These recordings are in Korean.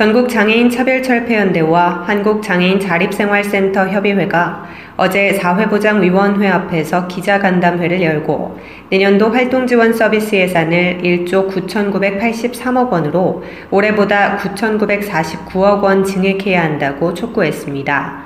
전국 장애인 차별철폐연대와 한국장애인 자립생활센터 협의회가 어제 사회보장위원회 앞에서 기자간담회를 열고 내년도 활동지원 서비스 예산을 1조 9,983억 원으로 올해보다 9,949억 원 증액해야 한다고 촉구했습니다.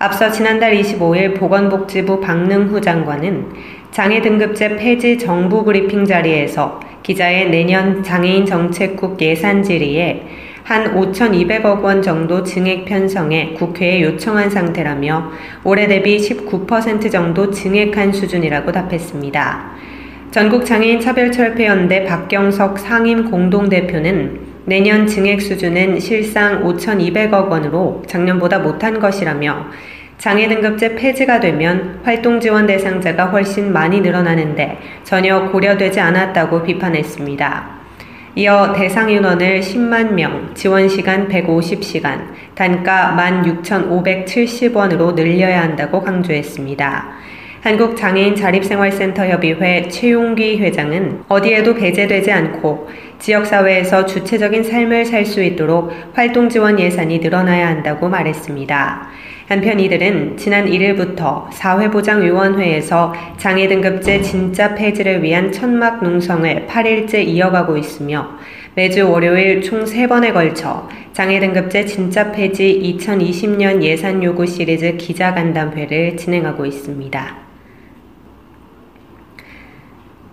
앞서 지난달 25일 보건복지부 박능후 장관은 장애 등급제 폐지 정부 브리핑 자리에서 기자의 내년 장애인 정책국 예산 질의에 한 5,200억 원 정도 증액 편성에 국회에 요청한 상태라며 올해 대비 19% 정도 증액한 수준이라고 답했습니다. 전국장애인 차별철폐연대 박경석 상임 공동대표는 내년 증액 수준은 실상 5,200억 원으로 작년보다 못한 것이라며 장애 등급제 폐지가 되면 활동 지원 대상자가 훨씬 많이 늘어나는데 전혀 고려되지 않았다고 비판했습니다. 이어 대상 인원을 10만 명, 지원 시간 150시간, 단가 16,570원으로 늘려야 한다고 강조했습니다. 한국장애인 자립생활센터 협의회 최용기 회장은 어디에도 배제되지 않고 지역사회에서 주체적인 삶을 살 수 있도록 활동 지원 예산이 늘어나야 한다고 말했습니다. 한편 이들은 지난 1일부터 사회보장위원회에서 장애 등급제 진짜 폐지를 위한 천막 농성을 8일째 이어가고 있으며 매주 월요일 총 3번에 걸쳐 장애 등급제 진짜 폐지 2020년 예산 요구 시리즈 기자간담회를 진행하고 있습니다.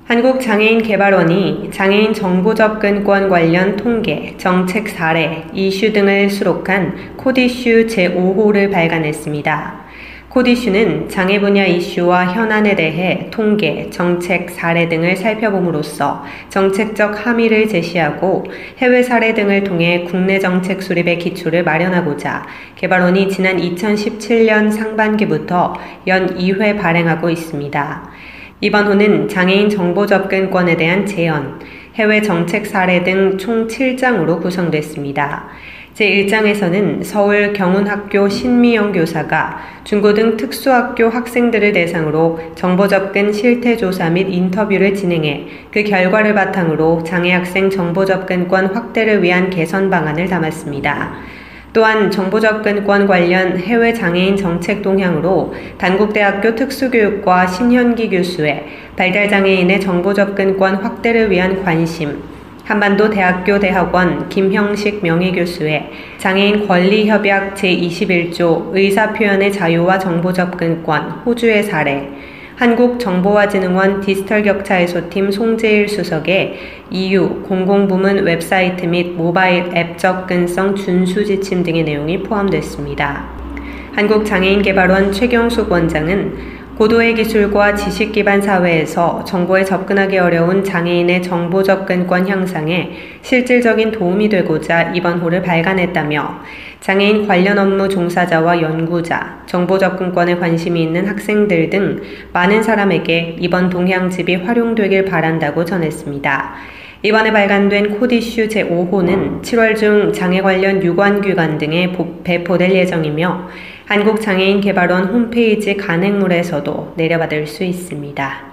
한국장애인개발원이 장애인 정보 접근권 관련 통계, 정책 사례, 이슈 등을 수록한 코디슈 제5호를 발간했습니다. 코디슈는 장애 분야 이슈와 현안에 대해 통계, 정책, 사례 등을 살펴봄으로써 정책적 함의를 제시하고 해외 사례 등을 통해 국내 정책 수립의 기초를 마련하고자 개발원이 지난 2017년 상반기부터 연 2회 발행하고 있습니다. 이번 호는 장애인 정보 접근권에 대한 제언, 해외 정책 사례 등 총 7장으로 구성됐습니다. 제1장에서는 서울 경운학교 신미영 교사가 중고등 특수학교 학생들을 대상으로 정보 접근 실태 조사 및 인터뷰를 진행해 그 결과를 바탕으로 장애 학생 정보 접근권 확대를 위한 개선 방안을 담았습니다. 또한 정보접근권 관련 해외 장애인 정책 동향으로 단국대학교 특수교육과 신현기 교수의 발달장애인의 정보접근권 확대를 위한 관심, 한반도 대학교 대학원 김형식 명예교수의 장애인 권리협약 제21조 의사표현의 자유와 정보접근권 호주의 사례, 한국정보화진흥원 디지털 격차 해소팀 송재일 수석의 EU 공공부문 웹사이트 및 모바일 앱 접근성 준수 지침 등의 내용이 포함됐습니다. 한국장애인개발원 최경숙 원장은 고도의 기술과 지식 기반 사회에서 정보에 접근하기 어려운 장애인의 정보 접근권 향상에 실질적인 도움이 되고자 이번 호를 발간했다며 장애인 관련 업무 종사자와 연구자, 정보 접근권에 관심이 있는 학생들 등 많은 사람에게 이번 동향집이 활용되길 바란다고 전했습니다. 이번에 발간된 코디슈 제5호는 7월 중 장애 관련 유관 기관 등에 배포될 예정이며 한국장애인개발원 홈페이지 간행물에서도 내려받을 수 있습니다.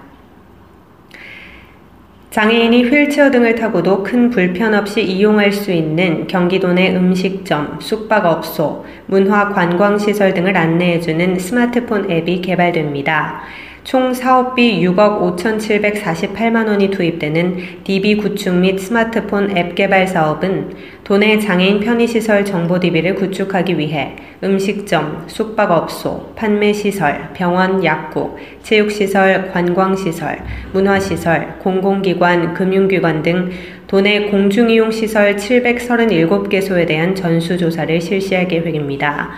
장애인이 휠체어 등을 타고도 큰 불편 없이 이용할 수 있는 경기도 내 음식점, 숙박업소, 문화 관광시설 등을 안내해주는 스마트폰 앱이 개발됩니다. 총 사업비 6억 5,748만 원이 투입되는 DB 구축 및 스마트폰 앱 개발 사업은 도내 장애인 편의시설 정보 DB를 구축하기 위해 음식점, 숙박업소, 판매시설, 병원, 약국, 체육시설, 관광시설, 문화시설, 공공기관, 금융기관 등 도내 공중이용시설 737개소에 대한 전수조사를 실시할 계획입니다.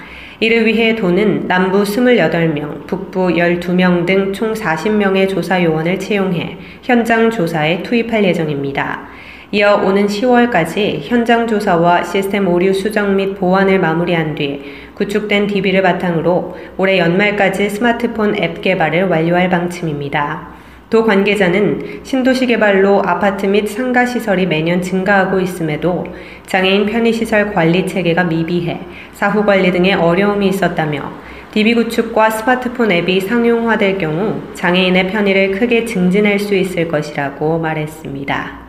이를 위해 도는 남부 28명, 북부 12명 등 총 40명의 조사 요원을 채용해 현장 조사에 투입할 예정입니다. 이어 오는 10월까지 현장 조사와 시스템 오류 수정 및 보완을 마무리한 뒤 구축된 DB를 바탕으로 올해 연말까지 스마트폰 앱 개발을 완료할 방침입니다. 도 관계자는 신도시 개발로 아파트 및 상가 시설이 매년 증가하고 있음에도 장애인 편의시설 관리 체계가 미비해 사후 관리 등의 어려움이 있었다며 DB 구축과 스마트폰 앱이 상용화될 경우 장애인의 편의를 크게 증진할 수 있을 것이라고 말했습니다.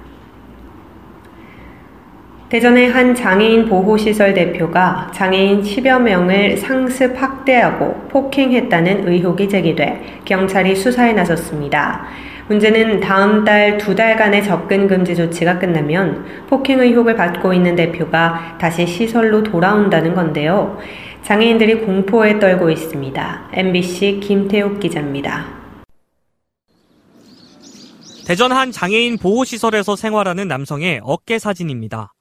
대전의 한 장애인 보호시설 대표가 장애인 10여 명을 상습 학대하고 폭행했다는 의혹이 제기돼 경찰이 수사에 나섰습니다. 문제는 다음 달 두 달간의 접근 금지 조치가 끝나면 폭행 의혹을 받고 있는 대표가 다시 시설로 돌아온다는 건데요. 장애인들이 공포에 떨고 있습니다. MBC 김태욱 기자입니다. 대전 한 장애인 보호시설에서 생활하는 남성의 어깨 사진입니다.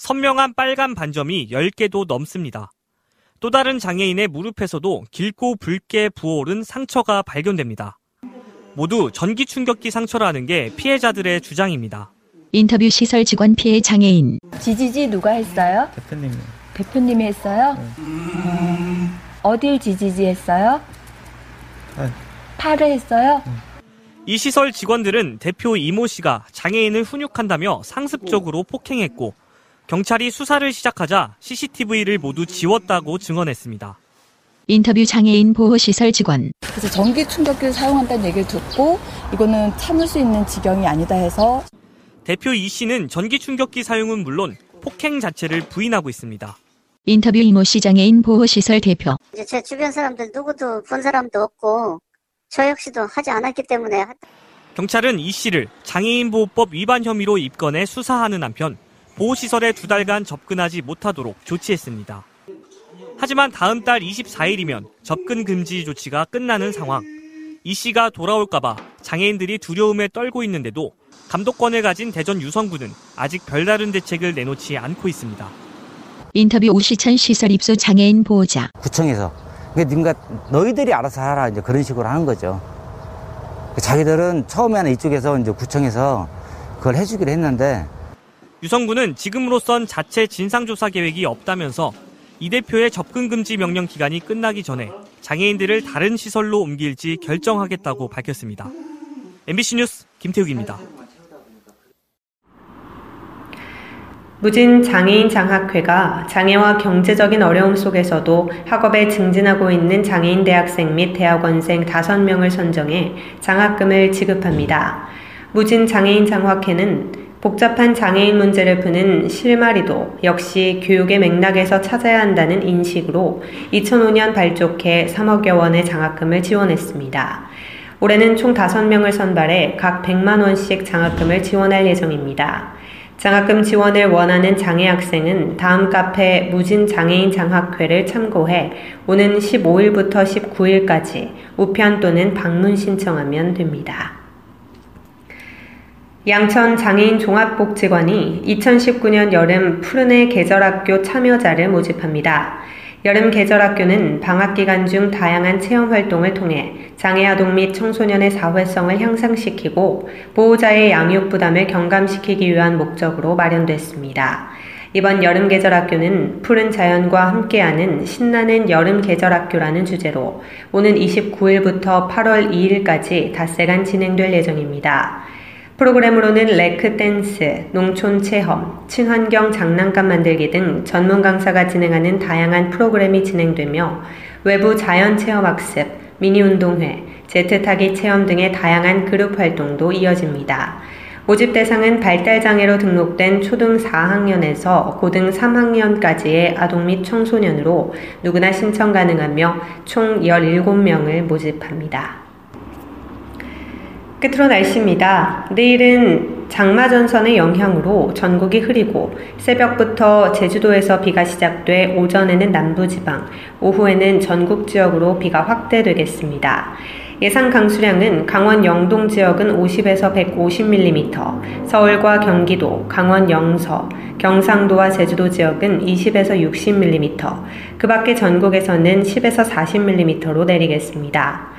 선명한 빨간 반점이 10개도 넘습니다. 또 다른 장애인의 무릎에서도 길고 붉게 부어오른 상처가 발견됩니다. 모두 전기 충격기 상처라는 게 피해자들의 주장입니다. 인터뷰 시설 직원 피해 장애인. 지지지 누가 했어요? 대표님이. 대표님이 했어요? 네. 어딜 지지지 했어요? 팔. 팔을 했어요? 이 시설 직원들은 대표 이모 씨가 장애인을 훈육한다며 상습적으로 폭행했고 경찰이 수사를 시작하자 CCTV를 모두 지웠다고 증언했습니다. 인터뷰 장애인 보호시설 직원. 그래서 전기 충격기를 사용한다는 얘기를 듣고 이거는 참을 수 있는 지경이 아니다 해서 대표 이 씨는 전기 충격기 사용은 물론 폭행 자체를 부인하고 있습니다. 인터뷰 이모 씨 장애인 보호시설 대표. 이제 제 주변 사람들 누구도 본 사람도 없고 저 역시도 하지 않았기 때문에 경찰은 이 씨를 장애인 보호법 위반 혐의로 입건해 수사하는 한편 보호시설에 두 달간 접근하지 못하도록 조치했습니다. 하지만 다음 달 24일이면 접근 금지 조치가 끝나는 상황. 이 씨가 돌아올까봐 장애인들이 두려움에 떨고 있는데도 감독권을 가진 대전 유성구는 아직 별다른 대책을 내놓지 않고 있습니다. 인터뷰 오시천 시설 입소 장애인 보호자. 구청에서 그러니까 너희들이 알아서 하라 이제 그런 식으로 하는 거죠. 자기들은 처음에는 이쪽에서 이제 구청에서 그걸 해주기로 했는데 유성구는 지금으로선 자체 진상조사 계획이 없다면서 이 대표의 접근 금지 명령 기간이 끝나기 전에 장애인들을 다른 시설로 옮길지 결정하겠다고 밝혔습니다. MBC 뉴스 김태욱입니다. 무진 장애인 장학회가 장애와 경제적인 어려움 속에서도 학업에 증진하고 있는 장애인 대학생 및 대학원생 5명을 선정해 장학금을 지급합니다. 무진 장애인 장학회는 복잡한 장애인 문제를 푸는 실마리도 역시 교육의 맥락에서 찾아야 한다는 인식으로 2005년 발족해 3억여 원의 장학금을 지원했습니다. 올해는 총 5명을 선발해 각 100만 원씩 장학금을 지원할 예정입니다. 장학금 지원을 원하는 장애 학생은 다음 카페 무진 장애인 장학회를 참고해 오는 15일부터 19일까지 우편 또는 방문 신청하면 됩니다. 양천 장애인 종합복지관이 2019년 여름 푸른의 계절학교 참여자를 모집합니다. 여름 계절학교는 방학 기간 중 다양한 체험 활동을 통해 장애 아동 및 청소년의 사회성을 향상시키고 보호자의 양육 부담을 경감시키기 위한 목적으로 마련됐습니다. 이번 여름 계절 학교는 푸른 자연과 함께하는 신나는 여름 계절 학교라는 주제로 오는 29일부터 8월 2일까지 닷새간 진행될 예정입니다. 프로그램으로는 레크 댄스, 농촌 체험, 친환경 장난감 만들기 등 전문 강사가 진행하는 다양한 프로그램이 진행되며 외부 자연 체험 학습, 미니 운동회, 제트 타기 체험 등의 다양한 그룹 활동도 이어집니다. 모집 대상은 발달장애로 등록된 초등 4학년에서 고등 3학년까지의 아동 및 청소년으로 누구나 신청 가능하며 총 17명을 모집합니다. 끝으로 날씨입니다. 내일은 장마전선의 영향으로 전국이 흐리고 새벽부터 제주도에서 비가 시작돼 오전에는 남부지방, 오후에는 전국 지역으로 비가 확대되겠습니다. 예상 강수량은 강원 영동 지역은 50에서 150mm, 서울과 경기도, 강원 영서, 경상도와 제주도 지역은 20에서 60mm, 그 밖에 전국에서는 10에서 40mm로 내리겠습니다.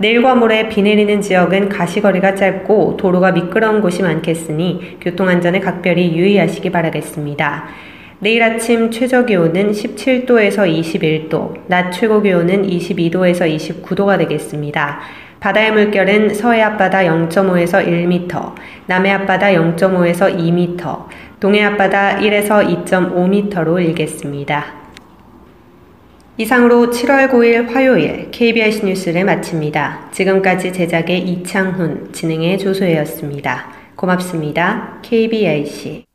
내일과 모레 비 내리는 지역은 가시거리가 짧고 도로가 미끄러운 곳이 많겠으니 교통안전에 각별히 유의하시기 바라겠습니다. 내일 아침 최저 기온은 17도에서 21도, 낮 최고 기온은 22도에서 29도가 되겠습니다. 바다의 물결은 서해 앞바다 0.5에서 1m, 남해 앞바다 0.5에서 2m, 동해 앞바다 1에서 2.5m로 일겠습니다. 이상으로 7월 9일 화요일 KBS 뉴스를 마칩니다. 지금까지 제작의 이창훈, 진행의 조소혜였습니다. 고맙습니다. KBIC